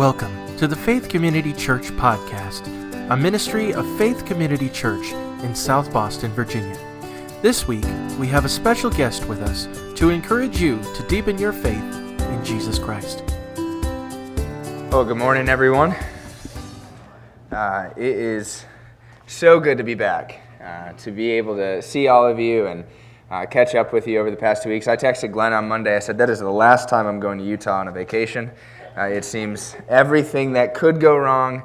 Welcome to the Faith Community Church Podcast, a ministry of Faith Community Church in South Boston, Virginia. This week, we have a special guest with us to encourage you to deepen your faith in Jesus Christ. Well, good morning, everyone. Uh, it is so good to be back, uh, to be able to see all of you and uh, catch up with you over the past two weeks. I texted Glenn on Monday. I said, That is the last time I'm going to Utah on a vacation. Uh, it seems everything that could go wrong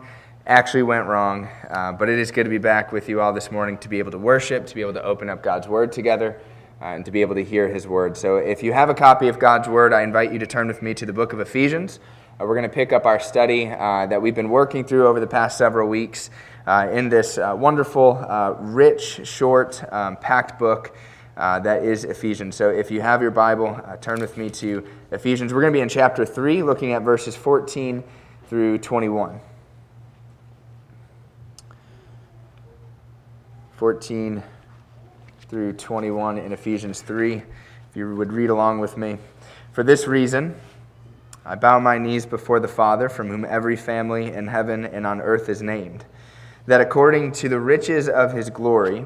actually went wrong. Uh, but it is good to be back with you all this morning to be able to worship, to be able to open up God's Word together, uh, and to be able to hear His Word. So if you have a copy of God's Word, I invite you to turn with me to the book of Ephesians. Uh, we're going to pick up our study uh, that we've been working through over the past several weeks uh, in this wonderful, rich, short, um, packed book. Uh, that is Ephesians. So if you have your Bible, uh, turn with me to Ephesians. We're going to be in chapter 3, looking at verses 14 through 21. 14 through 21 in Ephesians 3. If you would read along with me. For this reason, I bow my knees before the Father, from whom every family in heaven and on earth is named, that according to the riches of his glory,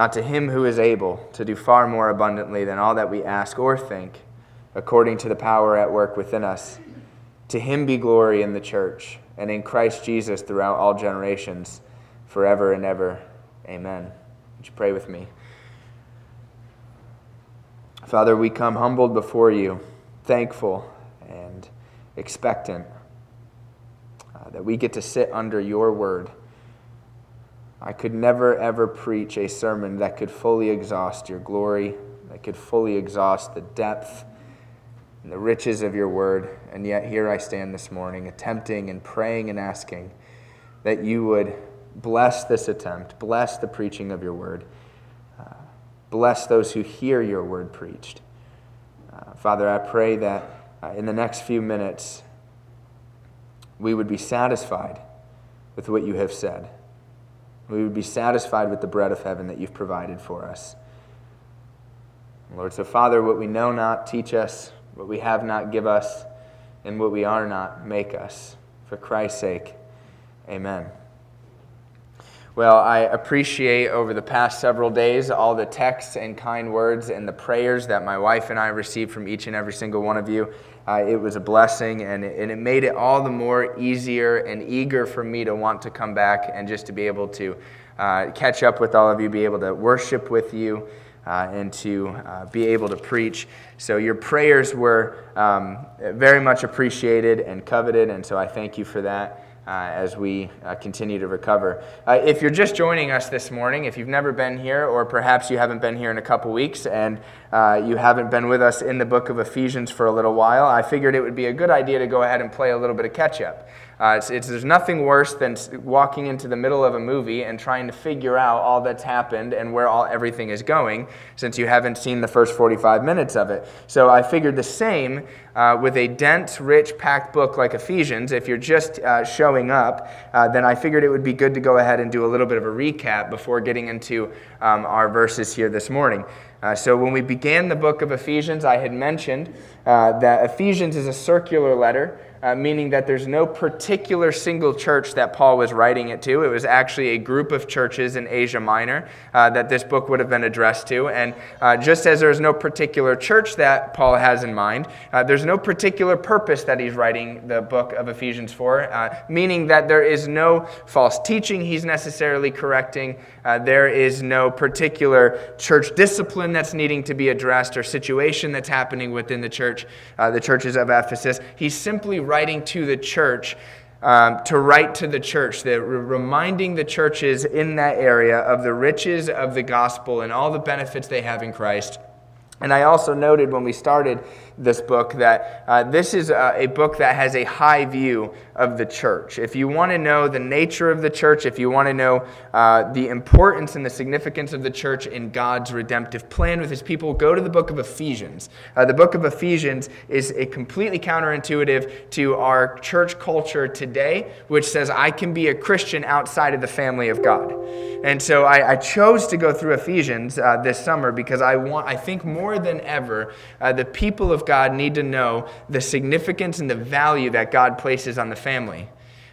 Not to him who is able to do far more abundantly than all that we ask or think, according to the power at work within us. To him be glory in the church and in Christ Jesus throughout all generations, forever and ever. Amen. Would you pray with me? Father, we come humbled before you, thankful and expectant uh, that we get to sit under your word I could never, ever preach a sermon that could fully exhaust your glory, that could fully exhaust the depth and the riches of your word. And yet, here I stand this morning, attempting and praying and asking that you would bless this attempt, bless the preaching of your word, uh, bless those who hear your word preached. Uh, Father, I pray that uh, in the next few minutes, we would be satisfied with what you have said. We would be satisfied with the bread of heaven that you've provided for us. Lord, so Father, what we know not, teach us. What we have not, give us. And what we are not, make us. For Christ's sake, amen. Well, I appreciate over the past several days all the texts and kind words and the prayers that my wife and I received from each and every single one of you. Uh, it was a blessing, and it, and it made it all the more easier and eager for me to want to come back and just to be able to uh, catch up with all of you, be able to worship with you. Uh, and to uh, be able to preach. So, your prayers were um, very much appreciated and coveted, and so I thank you for that uh, as we uh, continue to recover. Uh, if you're just joining us this morning, if you've never been here, or perhaps you haven't been here in a couple weeks and uh, you haven't been with us in the book of Ephesians for a little while, I figured it would be a good idea to go ahead and play a little bit of catch up. Uh, it's, it's, there's nothing worse than walking into the middle of a movie and trying to figure out all that's happened and where all everything is going, since you haven't seen the first 45 minutes of it. So I figured the same uh, with a dense, rich, packed book like Ephesians. If you're just uh, showing up, uh, then I figured it would be good to go ahead and do a little bit of a recap before getting into um, our verses here this morning. Uh, so, when we began the book of Ephesians, I had mentioned uh, that Ephesians is a circular letter uh, meaning that there's no particular single church that Paul was writing it to. It was actually a group of churches in Asia Minor uh, that this book would have been addressed to. And uh, just as there's no particular church that Paul has in mind, uh, there's no particular purpose that he's writing the book of Ephesians for, uh, meaning that there is no false teaching he's necessarily correcting. Uh, there is no particular church discipline that's needing to be addressed or situation that's happening within the church, the churches of Ephesus. He's simply writing to the church um, to write to the church, that reminding the churches in that area of the riches of the gospel and all the benefits they have in Christ. And I also noted when we started this book that uh, this is a, a, book that has a high view of the church. If you want to know the nature of the church, if you want to know uh, the importance and the significance of the church in God's redemptive plan with his people, go to the book of Ephesians. Uh, the book of Ephesians is a completely counterintuitive to our church culture today, which says I can be a Christian outside of the family of God. And so I, I chose to go through Ephesians uh, this summer because I want, I think more than ever, uh, the people of God need to know the significance and the value that God places on the family.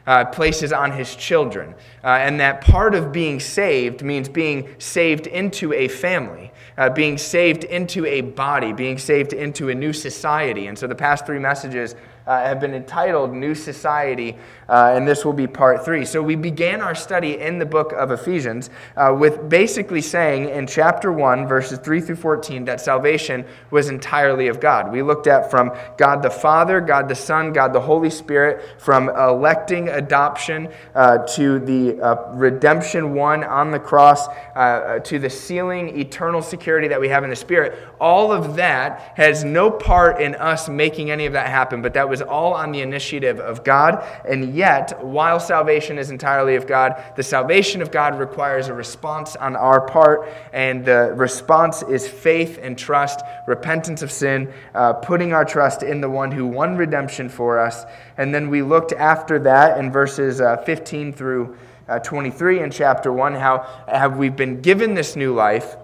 Uh, places on his children. Uh, and that part of being saved means being saved into a family, uh, being saved into a body, being saved into a new society. And so the past three messages uh, have been entitled New Society, uh, and this will be part three. So we began our study in the book of Ephesians uh, with basically saying in chapter 1, verses 3 through 14, that salvation was entirely of God. We looked at from God the Father, God the Son, God the Holy Spirit, from electing adoption uh, to the uh, redemption won on the cross, uh, to the sealing eternal security that we have in the Spirit. All of that has no part in us making any of that happen, but that was was all on the initiative of God. And yet, while salvation is entirely of God, the salvation of God requires a response on our part. And the response is faith and trust, repentance of sin, uh, putting our trust in the one who won redemption for us. And then we looked after that in verses uh, 15 through uh, 23 in chapter 1 how have we been given this new life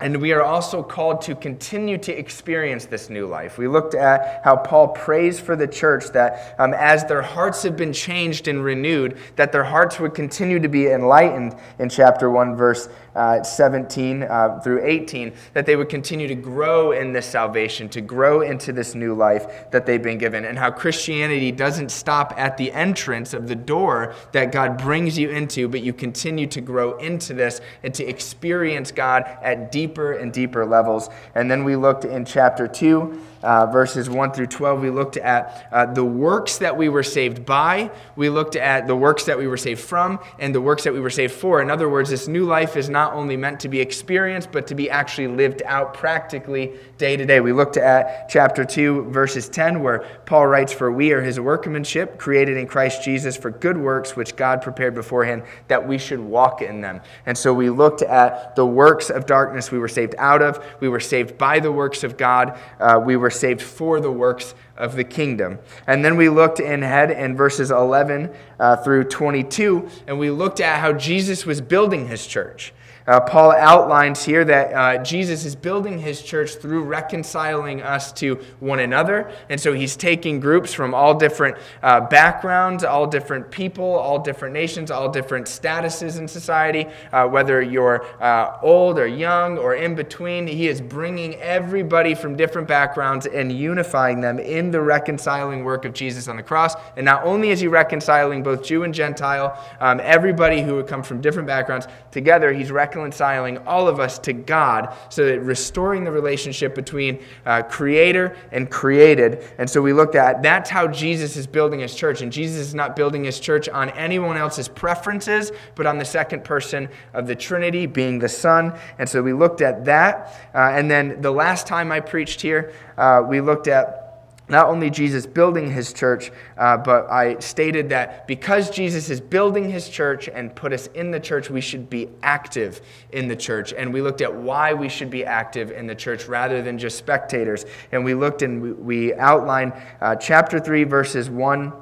and we are also called to continue to experience this new life. We looked at how Paul prays for the church that um, as their hearts have been changed and renewed, that their hearts would continue to be enlightened in chapter 1, verse uh, 17 uh, through 18, that they would continue to grow in this salvation, to grow into this new life that they've been given, and how Christianity doesn't stop at the entrance of the door that God brings you into, but you continue to grow into this and to experience God at deeper and deeper levels. And then we looked in chapter 2 uh, verses 1 through 12, we looked at uh, the works that we were saved by, we looked at the works that we were saved from, and the works that we were saved for. In other words, this new life is not only meant to be experienced, but to be actually lived out practically day to day. We looked at chapter 2, verses 10, where Paul writes, For we are his workmanship, created in Christ Jesus for good works, which God prepared beforehand that we should walk in them. And so we looked at the works of darkness we were saved out of, we were saved by the works of God, uh, we were saved for the works of the kingdom. And then we looked in head in verses 11 uh, through 22, and we looked at how Jesus was building his church. Uh, Paul outlines here that uh, Jesus is building his church through reconciling us to one another. And so he's taking groups from all different uh, backgrounds, all different people, all different nations, all different statuses in society, uh, whether you're uh, old or young or in between. He is bringing everybody from different backgrounds and unifying them in the reconciling work of Jesus on the cross. And not only is he reconciling both Jew and Gentile, um, everybody who would come from different backgrounds together, he's reconciling reconciling all of us to God, so that restoring the relationship between uh, creator and created. And so we looked at that's how Jesus is building his church. And Jesus is not building his church on anyone else's preferences, but on the second person of the Trinity, being the Son. And so we looked at that. Uh, and then the last time I preached here, uh, we looked at not only Jesus building his church, uh, but I stated that because Jesus is building his church and put us in the church, we should be active in the church. And we looked at why we should be active in the church rather than just spectators. And we looked and we outlined uh, chapter 3, verses 1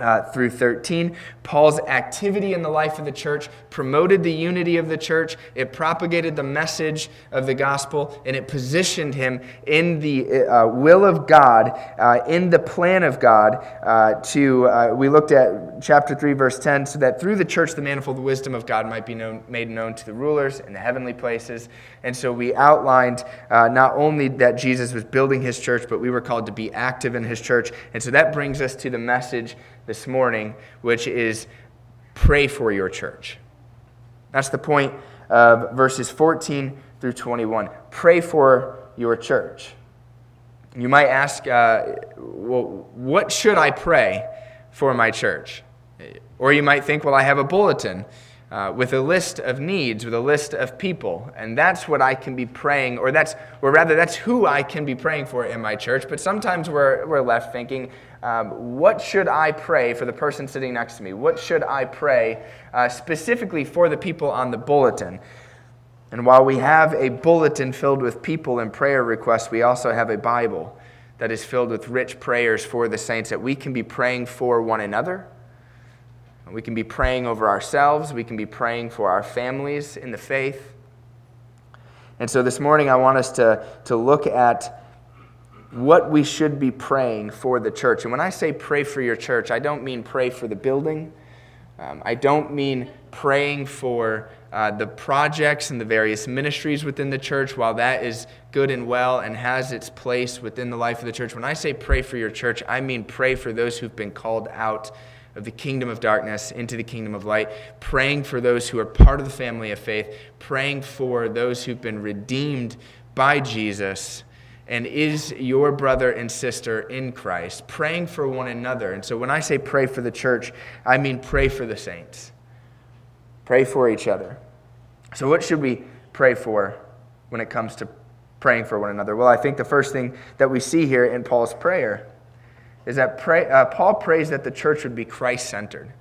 uh, through 13. Paul's activity in the life of the church promoted the unity of the church, it propagated the message of the gospel, and it positioned him in the uh, will of God, uh, in the plan of God. Uh, to uh, we looked at chapter 3, verse 10, so that through the church the manifold wisdom of God might be known, made known to the rulers in the heavenly places. And so we outlined uh, not only that Jesus was building his church, but we were called to be active in his church. And so that brings us to the message this morning, which is pray for your church. That's the point of verses 14 through 21. Pray for your church. You might ask, uh, well, what should I pray for my church? Or you might think, well, I have a bulletin. Uh, with a list of needs, with a list of people. And that's what I can be praying, or that's, or rather, that's who I can be praying for in my church. But sometimes we're, we're left thinking, um, what should I pray for the person sitting next to me? What should I pray uh, specifically for the people on the bulletin? And while we have a bulletin filled with people and prayer requests, we also have a Bible that is filled with rich prayers for the saints that we can be praying for one another we can be praying over ourselves. We can be praying for our families in the faith. And so this morning, I want us to, to look at what we should be praying for the church. And when I say pray for your church, I don't mean pray for the building. Um, I don't mean praying for uh, the projects and the various ministries within the church, while that is good and well and has its place within the life of the church. When I say pray for your church, I mean pray for those who've been called out of the kingdom of darkness into the kingdom of light, praying for those who are part of the family of faith, praying for those who've been redeemed by Jesus and is your brother and sister in Christ, praying for one another. And so when I say pray for the church, I mean pray for the saints. Pray for each other. So, what should we pray for when it comes to praying for one another? Well, I think the first thing that we see here in Paul's prayer is that pray, uh, Paul prays that the church would be Christ centered,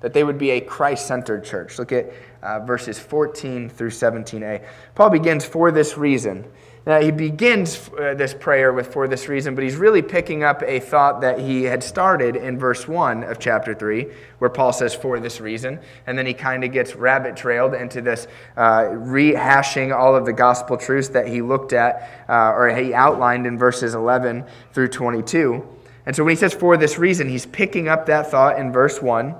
that they would be a Christ centered church. Look at uh, verses 14 through 17a. Paul begins for this reason. Now, he begins uh, this prayer with for this reason, but he's really picking up a thought that he had started in verse 1 of chapter 3, where Paul says, for this reason. And then he kind of gets rabbit trailed into this uh, rehashing all of the gospel truths that he looked at uh, or he outlined in verses 11 through 22. And so when he says for this reason, he's picking up that thought in verse 1.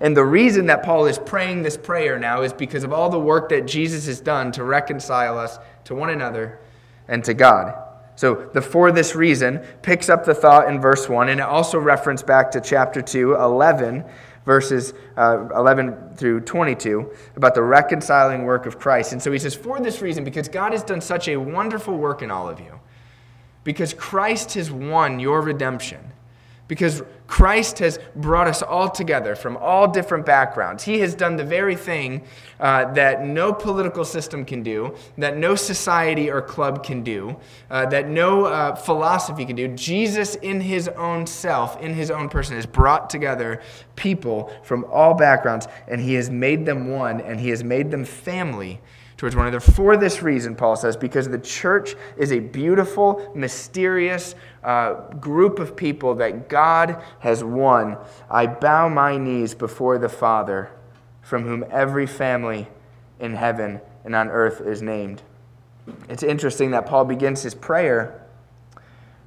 And the reason that Paul is praying this prayer now is because of all the work that Jesus has done to reconcile us to one another and to God. So the for this reason picks up the thought in verse 1, and it also referenced back to chapter 2, 11, verses uh, 11 through 22, about the reconciling work of Christ. And so he says, For this reason, because God has done such a wonderful work in all of you because Christ has won your redemption. Because Christ has brought us all together from all different backgrounds. He has done the very thing uh, that no political system can do, that no society or club can do, uh, that no uh, philosophy can do. Jesus, in his own self, in his own person, has brought together people from all backgrounds, and he has made them one, and he has made them family towards one another. For this reason, Paul says, because the church is a beautiful, mysterious uh, group of people that God has won, I bow my knees before the Father, from whom every family in heaven and on earth is named. It's interesting that Paul begins his prayer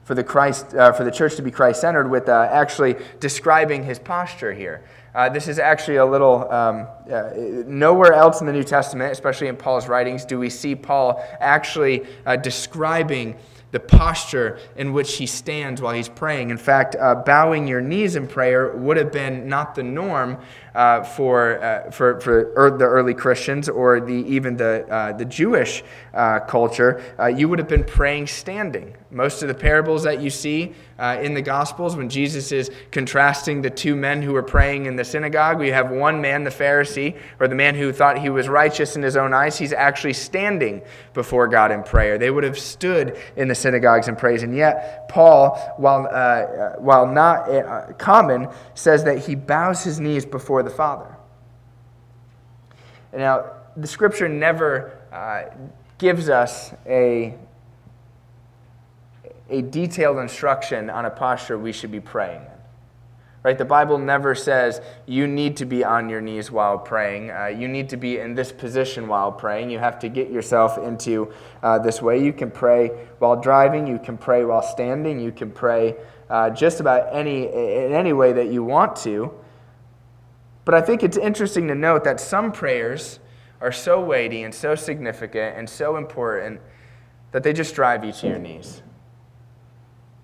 for the, Christ, uh, for the church to be Christ centered with uh, actually describing his posture here. Uh, this is actually a little, um, uh, nowhere else in the New Testament, especially in Paul's writings, do we see Paul actually uh, describing the posture in which he stands while he's praying. In fact, uh, bowing your knees in prayer would have been not the norm uh, for, uh, for, for er, the early Christians or the, even the, uh, the Jewish uh, culture. Uh, you would have been praying standing. Most of the parables that you see in the Gospels, when Jesus is contrasting the two men who were praying in the synagogue, we have one man, the Pharisee, or the man who thought he was righteous in his own eyes. He's actually standing before God in prayer. They would have stood in the synagogues and praise. And yet, Paul, while, while not common, says that he bows his knees before the Father. Now, the scripture never uh, gives us a a detailed instruction on a posture we should be praying in. Right? The Bible never says you need to be on your knees while praying. Uh, you need to be in this position while praying. You have to get yourself into uh, this way. You can pray while driving. You can pray while standing. You can pray uh, just about any in any way that you want to. But I think it's interesting to note that some prayers are so weighty and so significant and so important that they just drive you to your knees.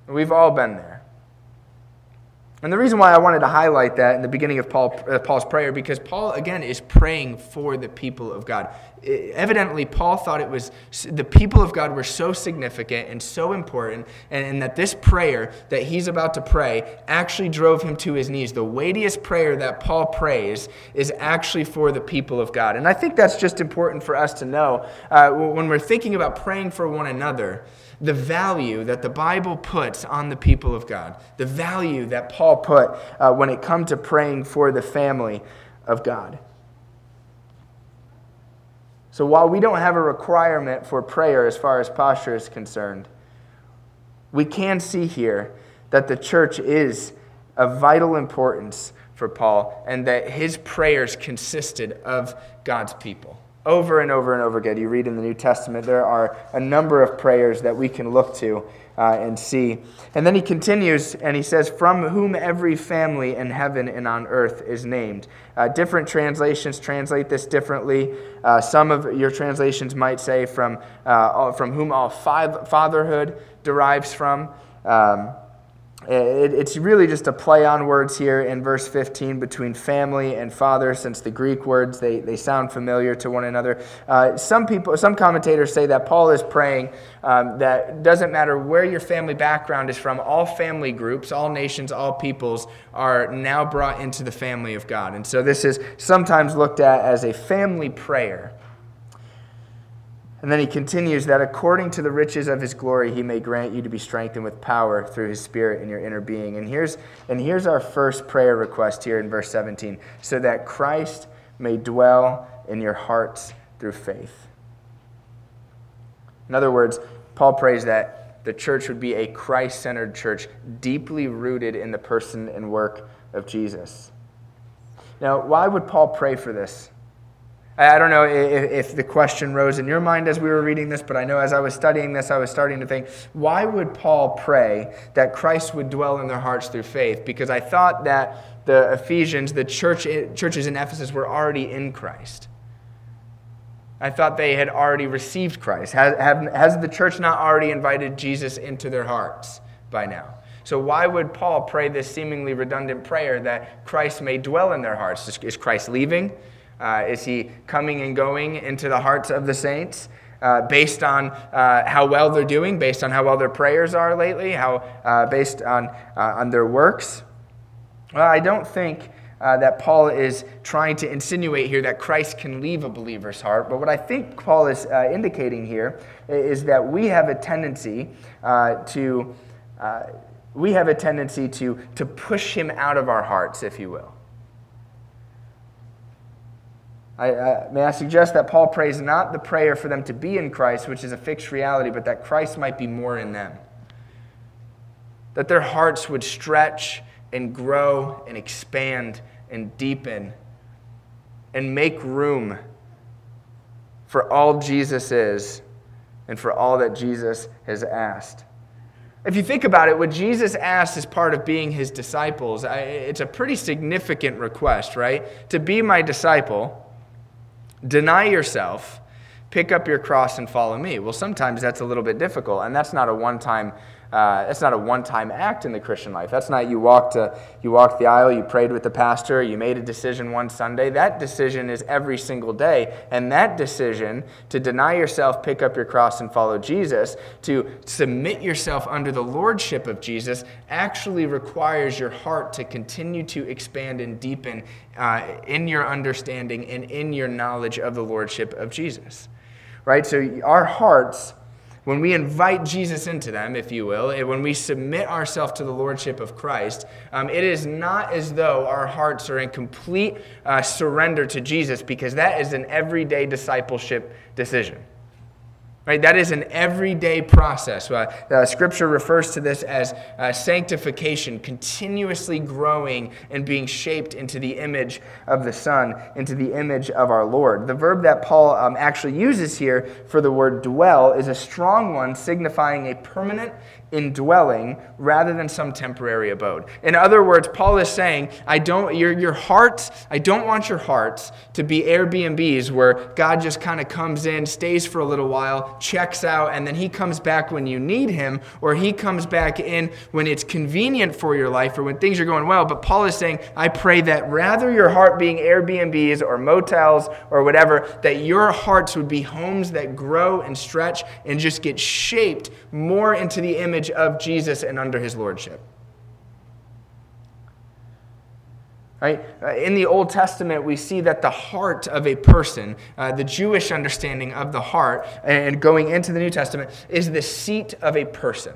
We've all been there. And the reason why I wanted to highlight that in the beginning of Paul, uh, Paul's prayer, because Paul, again, is praying for the people of God. Evidently, Paul thought it was the people of God were so significant and so important, and, and that this prayer that he's about to pray actually drove him to his knees. The weightiest prayer that Paul prays is actually for the people of God. And I think that's just important for us to know uh, when we're thinking about praying for one another the value that the Bible puts on the people of God, the value that Paul put uh, when it comes to praying for the family of God. So while we don't have a requirement for prayer as far as posture is concerned, we can see here that the church is of vital importance for Paul and that his prayers consisted of God's people over and over and over again. You read in the New Testament, there are a number of prayers that we can look to uh, and see. And then he continues and he says, From whom every family in heaven and on earth is named. Uh, different translations translate this differently. Uh, some of your translations might say, From, uh, from whom all fatherhood derives from. Um, it's really just a play on words here in verse 15 between family and father, since the Greek words they, they sound familiar to one another. Uh, some people, some commentators say that Paul is praying um, that doesn't matter where your family background is from, all family groups, all nations, all peoples are now brought into the family of God. And so this is sometimes looked at as a family prayer. And then he continues that according to the riches of his glory, he may grant you to be strengthened with power through his spirit in your inner being. And here's, and here's our first prayer request here in verse 17 so that Christ may dwell in your hearts through faith. In other words, Paul prays that the church would be a Christ centered church, deeply rooted in the person and work of Jesus. Now, why would Paul pray for this? I don't know if, the question rose in your mind as we were reading this, but I know as I was studying this, I was starting to think, why would Paul pray that Christ would dwell in their hearts through faith? Because I thought that the Ephesians, the church, eh, churches in Ephesus, were already in Christ. I thought they had already received Christ. Has, have, has the church not already invited Jesus into their hearts by now? So, why would Paul pray this seemingly redundant prayer that Christ may dwell in their hearts? Is Christ leaving? Uh, is he coming and going into the hearts of the saints? Uh, based on uh, how well they're doing, based on how well their prayers are lately, how uh, based on uh, on their works. Well, I don't think uh, that Paul is trying to insinuate here that Christ can leave a believer's heart, but what I think Paul is indicating here is that we have a tendency to we have a tendency to to push him out of our hearts, if you will. I, may I suggest that Paul prays not the prayer for them to be in Christ, which is a fixed reality, but that Christ might be more in them. That their hearts would stretch and grow and expand and deepen and make room for all Jesus is and for all that Jesus has asked. If you think about it, what Jesus asked as part of being his disciples, it's a pretty significant request, right? To be my disciple Deny yourself, pick up your cross, and follow me. Well, sometimes that's a little bit difficult, and that's not a one time uh, that's not a one-time act in the Christian life. That's not you walked uh, you walked the aisle, you prayed with the pastor, you made a decision one Sunday. That decision is every single day, and that decision to deny yourself, pick up your cross, and follow Jesus, to submit yourself under the lordship of Jesus, actually requires your heart to continue to expand and deepen uh, in your understanding and in your knowledge of the lordship of Jesus. Right. So our hearts when we invite Jesus into them, if you will, when we submit ourselves to the Lordship of Christ, um, it is not as though our hearts are in complete uh, surrender to Jesus because that is an everyday discipleship decision. Right? That is an everyday process. Uh, uh, scripture refers to this as uh, sanctification, continuously growing and being shaped into the image of the Son, into the image of our Lord. The verb that Paul um, actually uses here for the word dwell is a strong one, signifying a permanent indwelling rather than some temporary abode. In other words, Paul is saying, I don't your your hearts, I don't want your hearts to be Airbnbs where God just kind of comes in, stays for a little while, while, checks out, and then he comes back when you need him, or he comes back in when it's convenient for your life or when things are going well. But Paul is saying, I pray that rather your heart being Airbnbs or motels or whatever, that your hearts would be homes that grow and stretch and just get shaped more into the image of Jesus and under his lordship. Right? Uh, in the Old Testament, we see that the heart of a person, uh, the Jewish understanding of the heart, and going into the New Testament, is the seat of a person.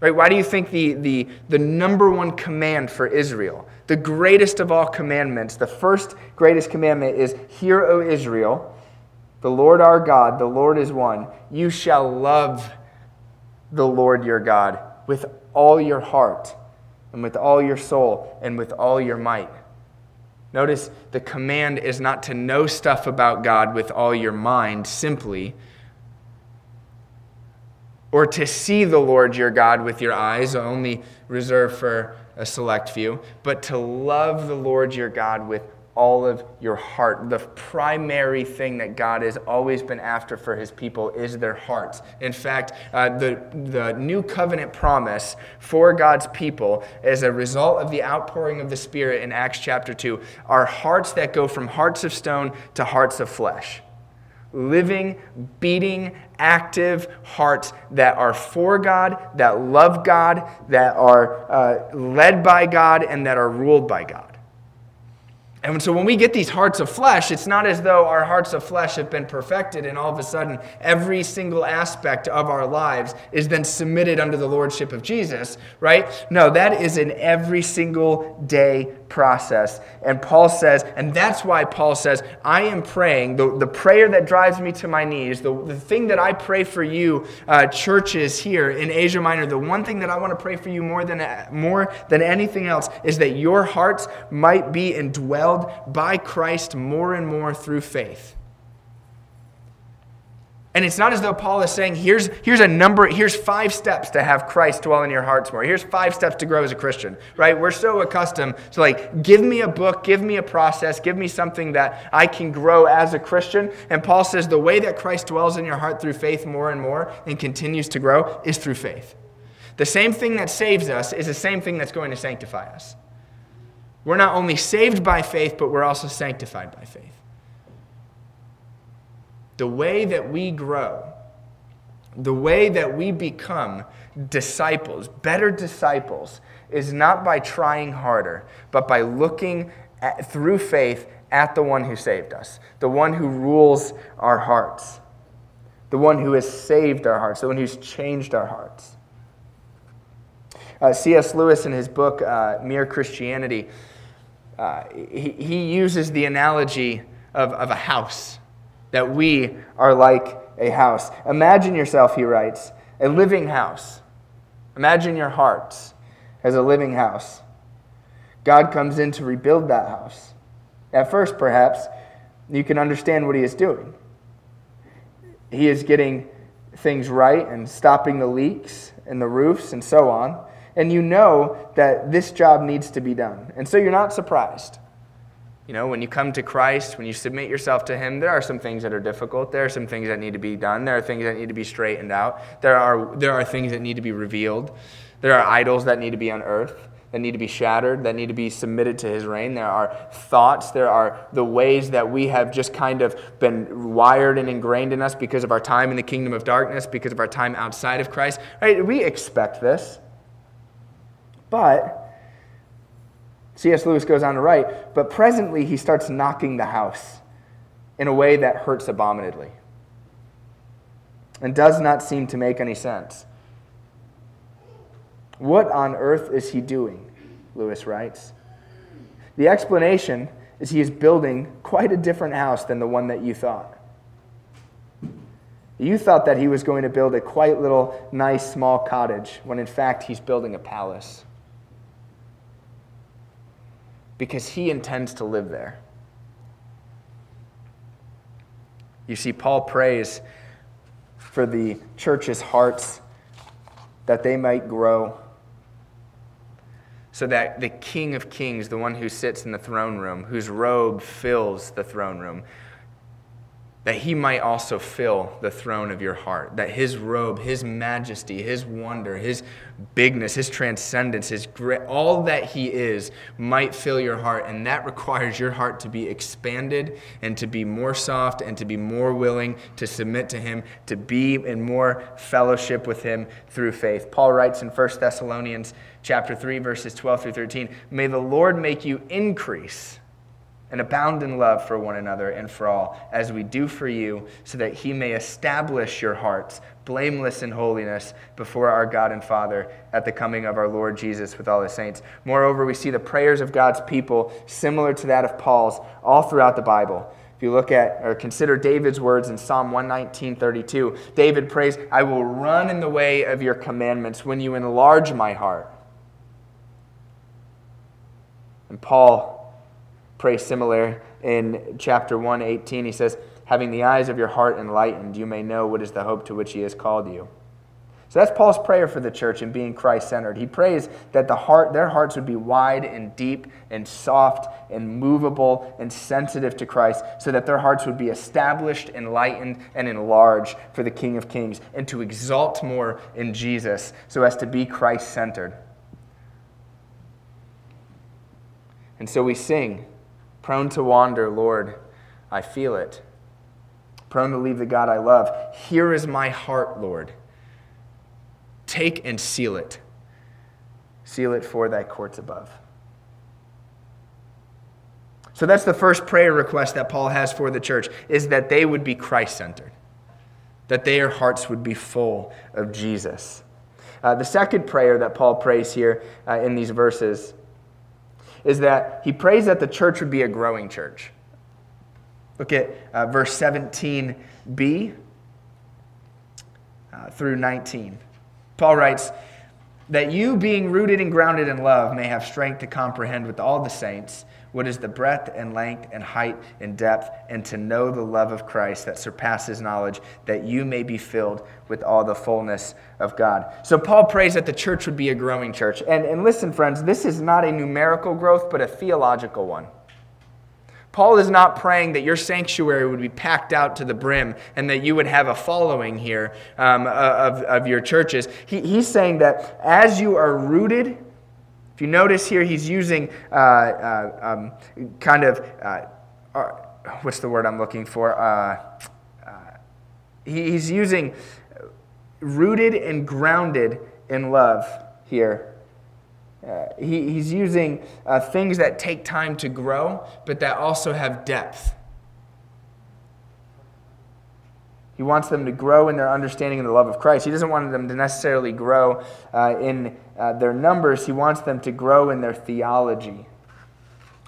Right? Why do you think the, the, the number one command for Israel, the greatest of all commandments, the first greatest commandment is Hear, O Israel, the Lord our God, the Lord is one. You shall love the Lord your God with all your heart and with all your soul and with all your might. Notice the command is not to know stuff about God with all your mind simply, or to see the Lord your God with your eyes, only reserved for a select few, but to love the Lord your God with all of your heart. The primary thing that God has always been after for his people is their hearts. In fact, uh, the, the new covenant promise for God's people as a result of the outpouring of the Spirit in Acts chapter 2 are hearts that go from hearts of stone to hearts of flesh. Living, beating, active hearts that are for God, that love God, that are uh, led by God, and that are ruled by God. And so when we get these hearts of flesh, it's not as though our hearts of flesh have been perfected and all of a sudden every single aspect of our lives is then submitted under the lordship of Jesus, right? No, that is an every single day process. And Paul says, and that's why Paul says, I am praying, the, the prayer that drives me to my knees, the, the thing that I pray for you, uh, churches here in Asia Minor, the one thing that I want to pray for you more than, more than anything else is that your hearts might be indwelled by Christ more and more through faith. And it's not as though Paul is saying, here's, here's a number, here's five steps to have Christ dwell in your hearts more. Here's five steps to grow as a Christian, right? We're so accustomed to like, give me a book, give me a process, give me something that I can grow as a Christian. And Paul says the way that Christ dwells in your heart through faith more and more and continues to grow is through faith. The same thing that saves us is the same thing that's going to sanctify us. We're not only saved by faith, but we're also sanctified by faith. The way that we grow, the way that we become disciples, better disciples, is not by trying harder, but by looking at, through faith at the one who saved us, the one who rules our hearts, the one who has saved our hearts, the one who's changed our hearts. Uh, C.S. Lewis, in his book, uh, Mere Christianity, uh, he, he uses the analogy of, of a house that we are like a house. Imagine yourself, he writes, a living house. Imagine your hearts as a living house. God comes in to rebuild that house. At first, perhaps, you can understand what he is doing. He is getting things right and stopping the leaks and the roofs and so on. And you know that this job needs to be done. And so you're not surprised. You know, when you come to Christ, when you submit yourself to Him, there are some things that are difficult. There are some things that need to be done. There are things that need to be straightened out. There are, there are things that need to be revealed. There are idols that need to be unearthed, that need to be shattered, that need to be submitted to His reign. There are thoughts. There are the ways that we have just kind of been wired and ingrained in us because of our time in the kingdom of darkness, because of our time outside of Christ. Right? We expect this. But C.S. Lewis goes on to write, but presently he starts knocking the house in a way that hurts abominably and does not seem to make any sense. What on earth is he doing? Lewis writes. The explanation is he is building quite a different house than the one that you thought. You thought that he was going to build a quite little, nice, small cottage, when in fact he's building a palace because he intends to live there. You see, Paul prays for the church's hearts that they might grow, so that the King of Kings, the one who sits in the throne room, whose robe fills the throne room, that he might also fill the throne of your heart, that his robe, his majesty, his wonder, his bigness, his transcendence, his great, all that he is might fill your heart. And that requires your heart to be expanded and to be more soft and to be more willing to submit to him, to be in more fellowship with him through faith. Paul writes in 1 Thessalonians chapter 3 verses 12 through 13, "May the Lord make you increase and abound in love for one another and for all, as we do for you, so that he may establish your hearts blameless in holiness before our God and Father at the coming of our Lord Jesus with all his saints. Moreover, we see the prayers of God's people similar to that of Paul's all throughout the Bible. If you look at or consider David's words in Psalm 119:32, David prays, "I will run in the way of your commandments when you enlarge my heart." And Paul pray similar in chapter 1, 18. He says, Having the eyes of your heart enlightened, you may know what is the hope to which he has called you. So that's Paul's prayer for the church in being Christ centered. He prays that the heart, their hearts would be wide and deep and soft and movable and sensitive to Christ, so that their hearts would be established, enlightened, and enlarged for the King of Kings, and to exalt more in Jesus so as to be Christ centered. And so we sing. Prone to wander, Lord, I feel it. Prone to leave the God I love. Here is my heart, Lord. Take and seal it. Seal it for thy courts above. So that's the first prayer request that Paul has for the church is that they would be Christ-centered. That their hearts would be full of Jesus. Uh, the second prayer that Paul prays here uh, in these verses is that he prays that the church would be a growing church. Look at uh, verse 17b uh, through 19. Paul writes, That you, being rooted and grounded in love, may have strength to comprehend with all the saints what is the breadth and length and height and depth, and to know the love of Christ that surpasses knowledge, that you may be filled with all the fullness of God. So, Paul prays that the church would be a growing church. And, and listen, friends, this is not a numerical growth, but a theological one. Paul is not praying that your sanctuary would be packed out to the brim and that you would have a following here um, of, of your churches. He, he's saying that as you are rooted if you notice here, he's using uh, uh, um, kind of, uh, uh what's the word I'm looking for? Uh, uh, he's using rooted and grounded in love here. He, he's using things that take time to grow, but that also have depth. He wants them to grow in their understanding of the love of Christ. He doesn't want them to necessarily grow uh, in uh, their numbers, he wants them to grow in their theology.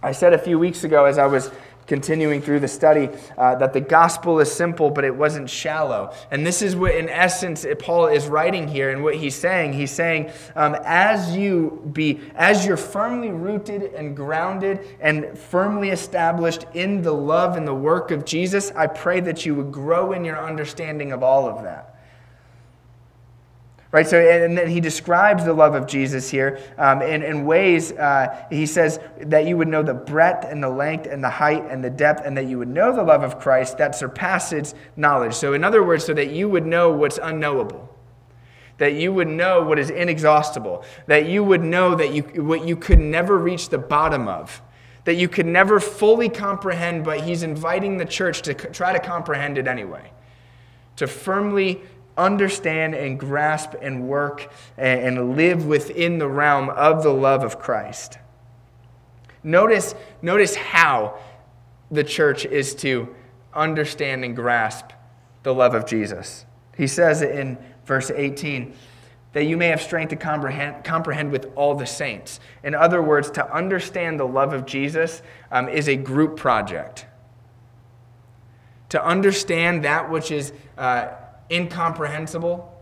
I said a few weeks ago as I was continuing through the study uh, that the gospel is simple, but it wasn't shallow. And this is what, in essence, Paul is writing here, and what he's saying. He's saying, um, as you be, as you're firmly rooted and grounded and firmly established in the love and the work of Jesus, I pray that you would grow in your understanding of all of that. Right, so and then he describes the love of Jesus here um, in, in ways, uh, he says that you would know the breadth and the length and the height and the depth, and that you would know the love of Christ that surpasses knowledge. So, in other words, so that you would know what's unknowable, that you would know what is inexhaustible, that you would know that you, what you could never reach the bottom of, that you could never fully comprehend, but he's inviting the church to try to comprehend it anyway, to firmly understand and grasp and work and live within the realm of the love of Christ. Notice, notice how the church is to understand and grasp the love of Jesus. He says it in verse 18 that you may have strength to comprehend, comprehend with all the saints. In other words, to understand the love of Jesus um, is a group project. To understand that which is uh, incomprehensible,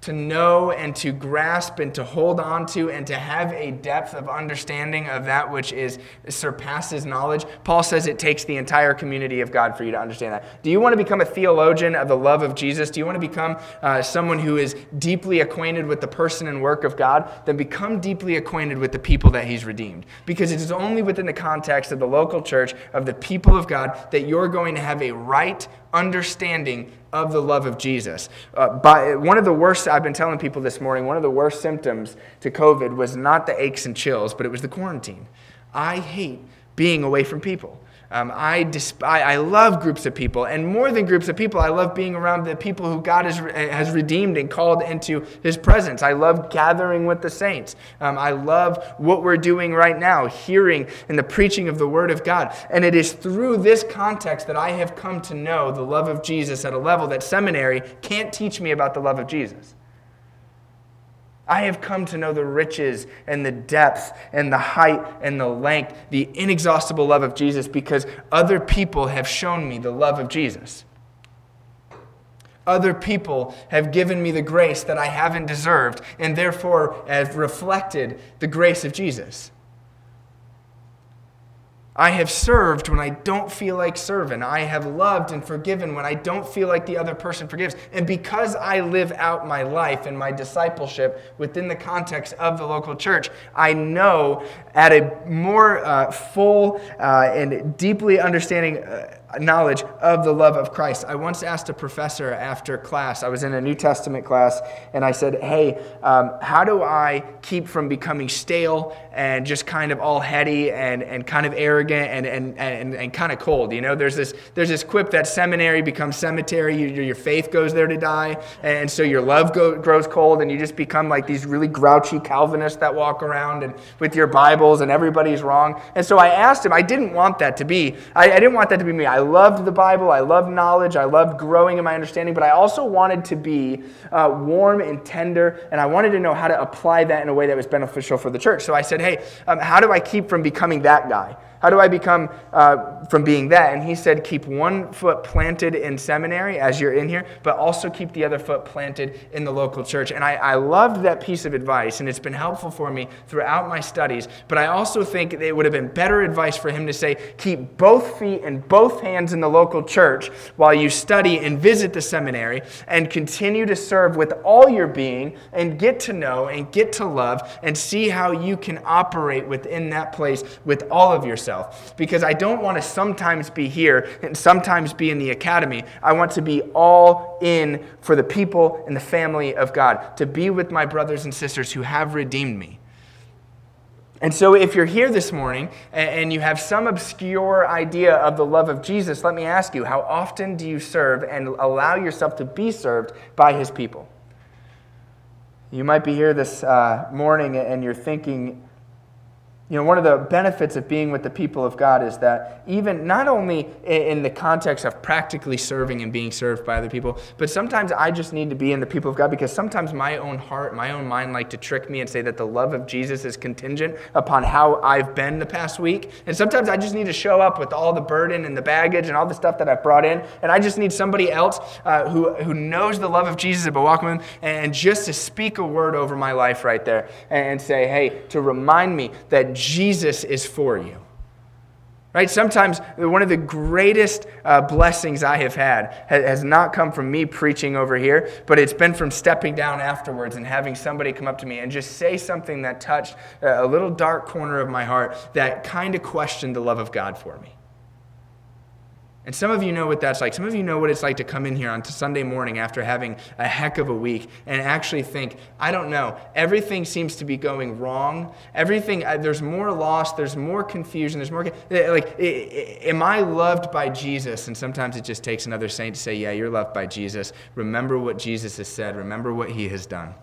to know and to grasp and to hold on to and to have a depth of understanding of that which is surpasses knowledge. Paul says it takes the entire community of god for you to understand that. Do you want to become a theologian of the love of jesus? Do you want to become uh, someone who is deeply acquainted with the person and work of god? Then become deeply acquainted with the people that he's redeemed. Because it is only within the context of the local church of the people of god that you're going to have a right understanding of the love of Jesus. Uh, by, one of the worst, I've been telling people this morning, one of the worst symptoms to COVID was not the aches and chills, but it was the quarantine. I hate being away from people. Um, I, disp- I, I, love groups of people, and more than groups of people, I love being around the people who God has, has redeemed and called into His presence. I love gathering with the saints. Um, I love what we're doing right now, hearing and the preaching of the Word of God. And it is through this context that I have come to know the love of Jesus at a level that seminary can't teach me about the love of Jesus. I have come to know the riches and the depth and the height and the length, the inexhaustible love of Jesus because other people have shown me the love of Jesus. Other people have given me the grace that I haven't deserved and therefore have reflected the grace of Jesus. I have served when I don't feel like serving. I have loved and forgiven when I don't feel like the other person forgives. And because I live out my life and my discipleship within the context of the local church, I know at a more uh, full uh, and deeply understanding uh, knowledge of the love of Christ. I once asked a professor after class, I was in a New Testament class, and I said, Hey, um, how do I keep from becoming stale and just kind of all heady and, and kind of arrogant and, and, and, and kind of cold? You know, there's this, there's this quip that seminary becomes cemetery, you, your faith goes there to die, and so your love go, grows cold, and you just become like these really grouchy Calvinists that walk around and with your Bibles, and everybody's wrong. And so I asked him, I didn't want that to be, I, I didn't want that to be me. I I loved the Bible. I loved knowledge. I loved growing in my understanding, but I also wanted to be uh, warm and tender, and I wanted to know how to apply that in a way that was beneficial for the church. So I said, hey, um, how do I keep from becoming that guy? How do I become uh, from being that? And he said, keep one foot planted in seminary as you're in here, but also keep the other foot planted in the local church. And I, I loved that piece of advice, and it's been helpful for me throughout my studies. But I also think it would have been better advice for him to say, keep both feet and both hands in the local church while you study and visit the seminary, and continue to serve with all your being, and get to know and get to love, and see how you can operate within that place with all of yourself because I don't want to sometimes be here and sometimes be in the academy. I want to be all in for the people and the family of God, to be with my brothers and sisters who have redeemed me. And so, if you're here this morning and you have some obscure idea of the love of Jesus, let me ask you how often do you serve and allow yourself to be served by his people? You might be here this uh, morning and you're thinking, you know, one of the benefits of being with the people of God is that even not only in the context of practically serving and being served by other people, but sometimes I just need to be in the people of God because sometimes my own heart, my own mind like to trick me and say that the love of Jesus is contingent upon how I've been the past week. And sometimes I just need to show up with all the burden and the baggage and all the stuff that I've brought in. And I just need somebody else uh, who, who knows the love of Jesus and walk with him and just to speak a word over my life right there and say, hey, to remind me that Jesus is for you. Right? Sometimes one of the greatest uh, blessings I have had has not come from me preaching over here, but it's been from stepping down afterwards and having somebody come up to me and just say something that touched a little dark corner of my heart that kind of questioned the love of God for me. And some of you know what that's like. Some of you know what it's like to come in here on Sunday morning after having a heck of a week and actually think, I don't know, everything seems to be going wrong. Everything, there's more loss, there's more confusion, there's more, eh, eh, like, eh, eh, am I loved by Jesus? And sometimes it just takes another saint to say, Yeah, you're loved by Jesus. Remember what Jesus has said, remember what he has done.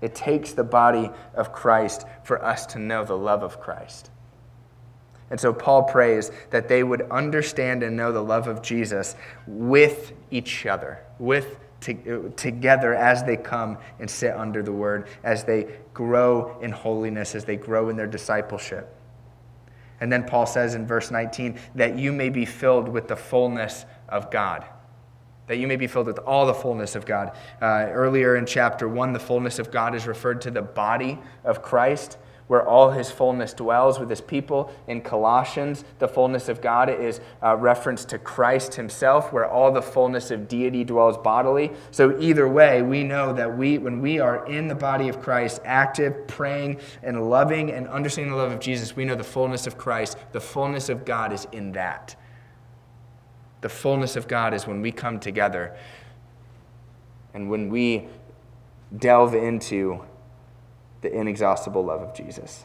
It takes the body of Christ for us to know the love of Christ. And so Paul prays that they would understand and know the love of Jesus with each other, with to, together as they come and sit under the word, as they grow in holiness, as they grow in their discipleship. And then Paul says in verse 19 that you may be filled with the fullness of God that you may be filled with all the fullness of God. Uh, earlier in chapter 1, the fullness of God is referred to the body of Christ, where all his fullness dwells with his people. In Colossians, the fullness of God is a reference to Christ himself, where all the fullness of deity dwells bodily. So, either way, we know that we, when we are in the body of Christ, active, praying, and loving and understanding the love of Jesus, we know the fullness of Christ, the fullness of God is in that. The fullness of God is when we come together and when we delve into the inexhaustible love of Jesus.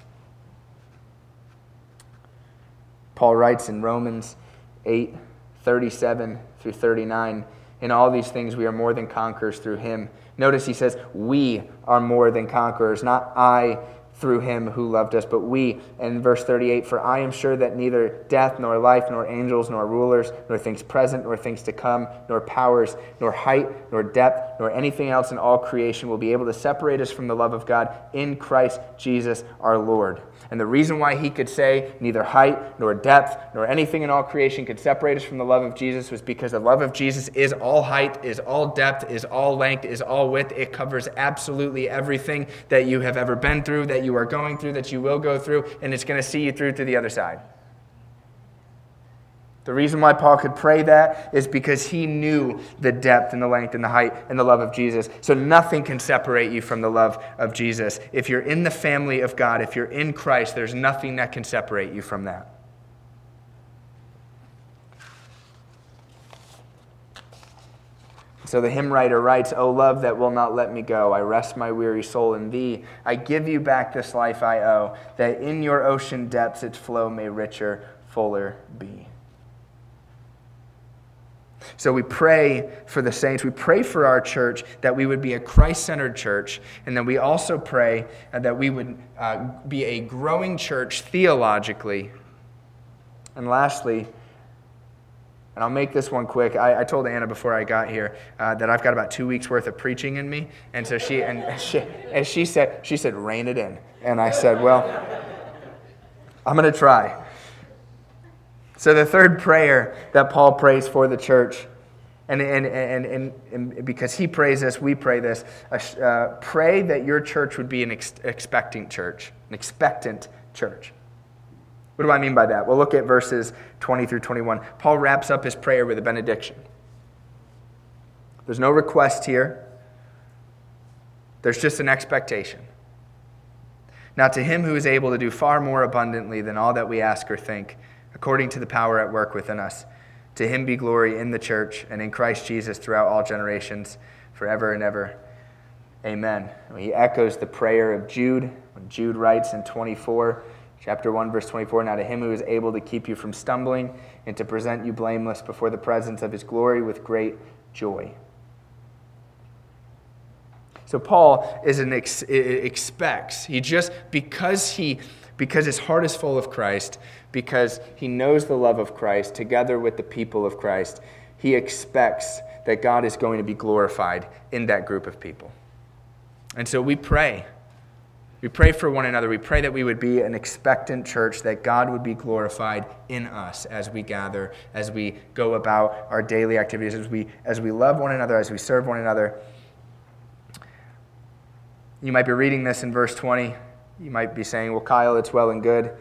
Paul writes in Romans 8 37 through 39 In all these things we are more than conquerors through him. Notice he says, We are more than conquerors, not I through him who loved us, but we. And verse 38 For I am sure that neither death, nor life, nor angels, nor rulers, nor things present, nor things to come, nor powers, nor height, nor depth, nor anything else in all creation will be able to separate us from the love of God in Christ Jesus our Lord. And the reason why he could say neither height nor depth nor anything in all creation could separate us from the love of Jesus was because the love of Jesus is all height, is all depth, is all length, is all width. It covers absolutely everything that you have ever been through, that you are going through, that you will go through, and it's going to see you through to the other side. The reason why Paul could pray that is because he knew the depth and the length and the height and the love of Jesus. So nothing can separate you from the love of Jesus. If you're in the family of God, if you're in Christ, there's nothing that can separate you from that. So the hymn writer writes, O love that will not let me go, I rest my weary soul in thee. I give you back this life I owe, that in your ocean depths its flow may richer, fuller be. So we pray for the saints. We pray for our church that we would be a Christ centered church. And then we also pray that we would uh, be a growing church theologically. And lastly, and I'll make this one quick. I, I told Anna before I got here uh, that I've got about two weeks worth of preaching in me, and so she and she and she said she said rein it in, and I said, well, I'm going to try. So, the third prayer that Paul prays for the church, and, and, and, and, because he prays this, we pray this uh, pray that your church would be an ex- expecting church, an expectant church. What do I mean by that? Well, look at verses 20 through 21. Paul wraps up his prayer with a benediction. There's no request here, there's just an expectation. Now, to him who is able to do far more abundantly than all that we ask or think, according to the power at work within us. To him be glory in the church and in Christ Jesus throughout all generations, forever and ever. Amen. He echoes the prayer of Jude when Jude writes in 24, chapter 1, verse 24 Now to him who is able to keep you from stumbling and to present you blameless before the presence of his glory with great joy. So Paul is an ex- expects. He just because he because his heart is full of Christ, because he knows the love of Christ together with the people of Christ, he expects that God is going to be glorified in that group of people. And so we pray. We pray for one another. We pray that we would be an expectant church, that God would be glorified in us as we gather, as we go about our daily activities, as we, as we love one another, as we serve one another. You might be reading this in verse 20. You might be saying, Well, Kyle, it's well and good.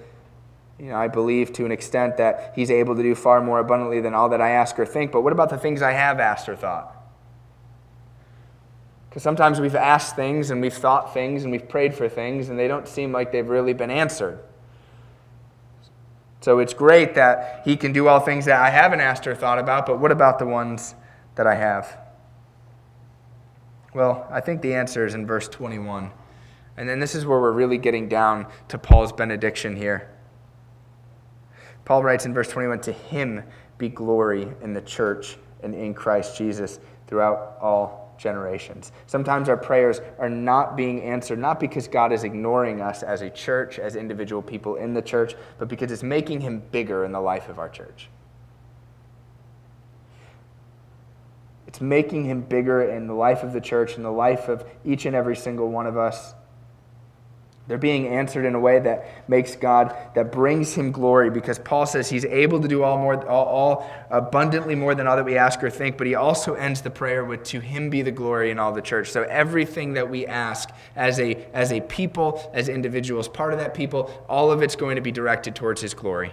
You know, I believe to an extent that he's able to do far more abundantly than all that I ask or think. But what about the things I have asked or thought? Because sometimes we've asked things and we've thought things and we've prayed for things and they don't seem like they've really been answered. So it's great that he can do all things that I haven't asked or thought about, but what about the ones that I have? Well, I think the answer is in verse 21. And then this is where we're really getting down to Paul's benediction here. Paul writes in verse 21 To him be glory in the church and in Christ Jesus throughout all generations. Sometimes our prayers are not being answered, not because God is ignoring us as a church, as individual people in the church, but because it's making him bigger in the life of our church. It's making him bigger in the life of the church, in the life of each and every single one of us. They're being answered in a way that makes God, that brings him glory, because Paul says he's able to do all more, all, all, abundantly more than all that we ask or think. But he also ends the prayer with, "To him be the glory in all the church." So everything that we ask as a as a people, as individuals, part of that people, all of it's going to be directed towards his glory.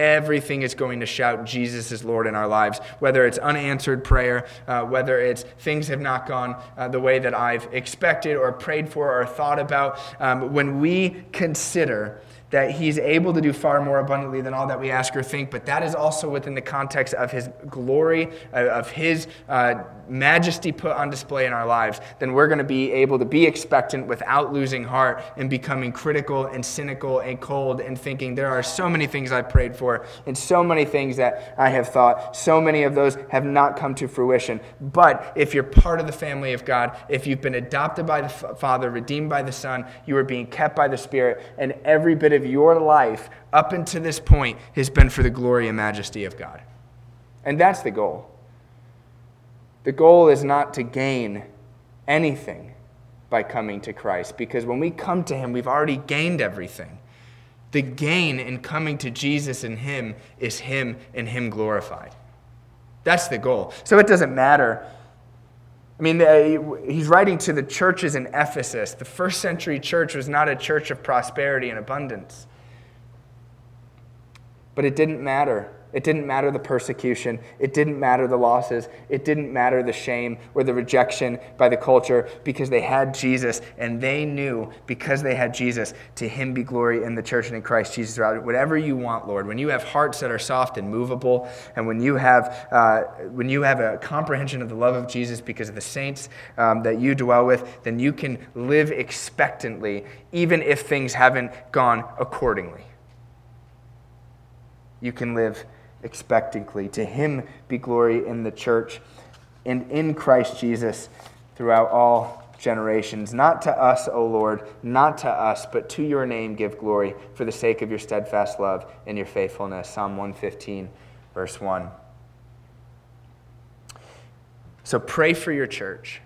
Everything is going to shout Jesus is Lord in our lives, whether it's unanswered prayer, uh, whether it's things have not gone uh, the way that I've expected or prayed for or thought about. Um, when we consider that he's able to do far more abundantly than all that we ask or think, but that is also within the context of his glory, uh, of his uh, majesty put on display in our lives, then we're going to be able to be expectant without losing heart and becoming critical and cynical and cold and thinking there are so many things I've prayed for and so many things that I have thought. So many of those have not come to fruition. But if you're part of the family of God, if you've been adopted by the Father, redeemed by the Son, you are being kept by the Spirit, and every bit of your life up until this point has been for the glory and majesty of God. And that's the goal. The goal is not to gain anything by coming to Christ, because when we come to Him, we've already gained everything. The gain in coming to Jesus and Him is Him and Him glorified. That's the goal. So it doesn't matter. I mean, he's writing to the churches in Ephesus. The first century church was not a church of prosperity and abundance. But it didn't matter it didn't matter the persecution. It didn't matter the losses. It didn't matter the shame or the rejection by the culture because they had Jesus and they knew because they had Jesus, to him be glory in the church and in Christ Jesus. Whatever you want, Lord. When you have hearts that are soft and movable, and when you have, uh, when you have a comprehension of the love of Jesus because of the saints um, that you dwell with, then you can live expectantly even if things haven't gone accordingly. You can live expectantly. To him be glory in the church and in Christ Jesus throughout all generations. Not to us, O Lord, not to us, but to your name give glory for the sake of your steadfast love and your faithfulness. Psalm 115, verse 1. So pray for your church.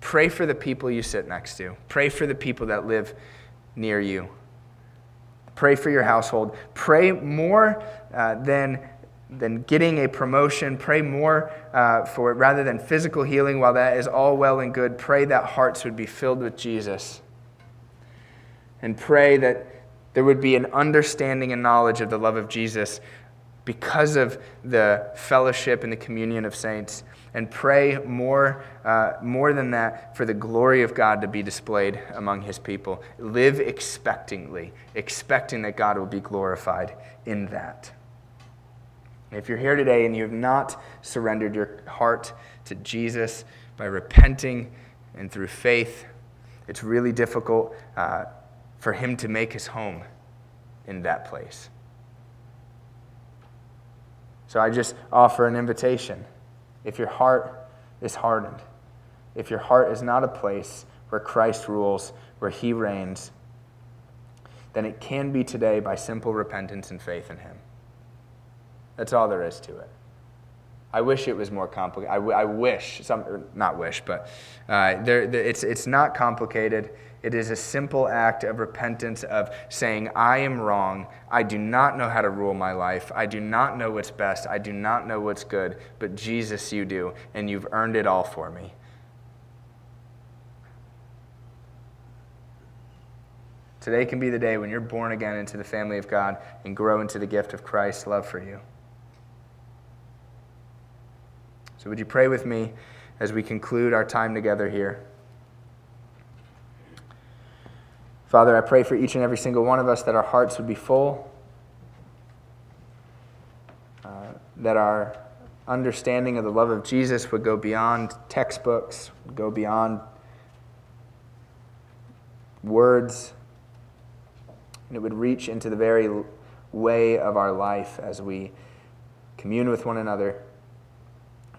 Pray for the people you sit next to. Pray for the people that live near you. Pray for your household. Pray more uh, than, than getting a promotion. Pray more uh, for it rather than physical healing. While that is all well and good, pray that hearts would be filled with Jesus. And pray that there would be an understanding and knowledge of the love of Jesus because of the fellowship and the communion of saints and pray more, uh, more than that for the glory of God to be displayed among his people. Live expectantly, expecting that God will be glorified in that. If you're here today and you have not surrendered your heart to Jesus by repenting and through faith, it's really difficult uh, for him to make his home in that place. So I just offer an invitation if your heart is hardened, if your heart is not a place where Christ rules, where he reigns, then it can be today by simple repentance and faith in him. That's all there is to it. I wish it was more complicated. I, w- I wish, some, not wish, but uh, there, it's, it's not complicated. It is a simple act of repentance of saying, I am wrong. I do not know how to rule my life. I do not know what's best. I do not know what's good. But Jesus, you do, and you've earned it all for me. Today can be the day when you're born again into the family of God and grow into the gift of Christ's love for you. So, would you pray with me as we conclude our time together here? Father, I pray for each and every single one of us that our hearts would be full, uh, that our understanding of the love of Jesus would go beyond textbooks, go beyond words, and it would reach into the very way of our life as we commune with one another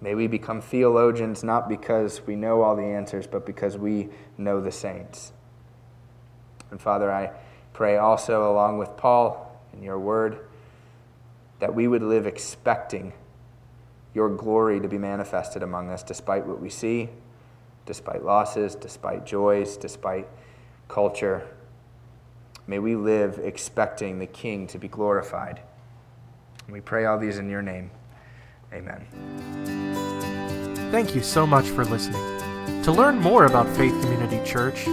May we become theologians not because we know all the answers, but because we know the saints. And Father, I pray also, along with Paul in your word, that we would live expecting your glory to be manifested among us, despite what we see, despite losses, despite joys, despite culture. May we live expecting the King to be glorified. We pray all these in your name. Amen. Thank you so much for listening. To learn more about Faith Community Church,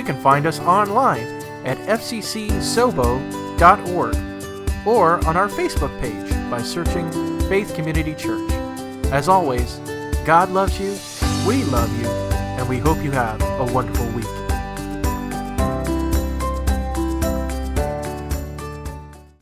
you can find us online at fccsobo.org or on our Facebook page by searching Faith Community Church. As always, God loves you, we love you, and we hope you have a wonderful week.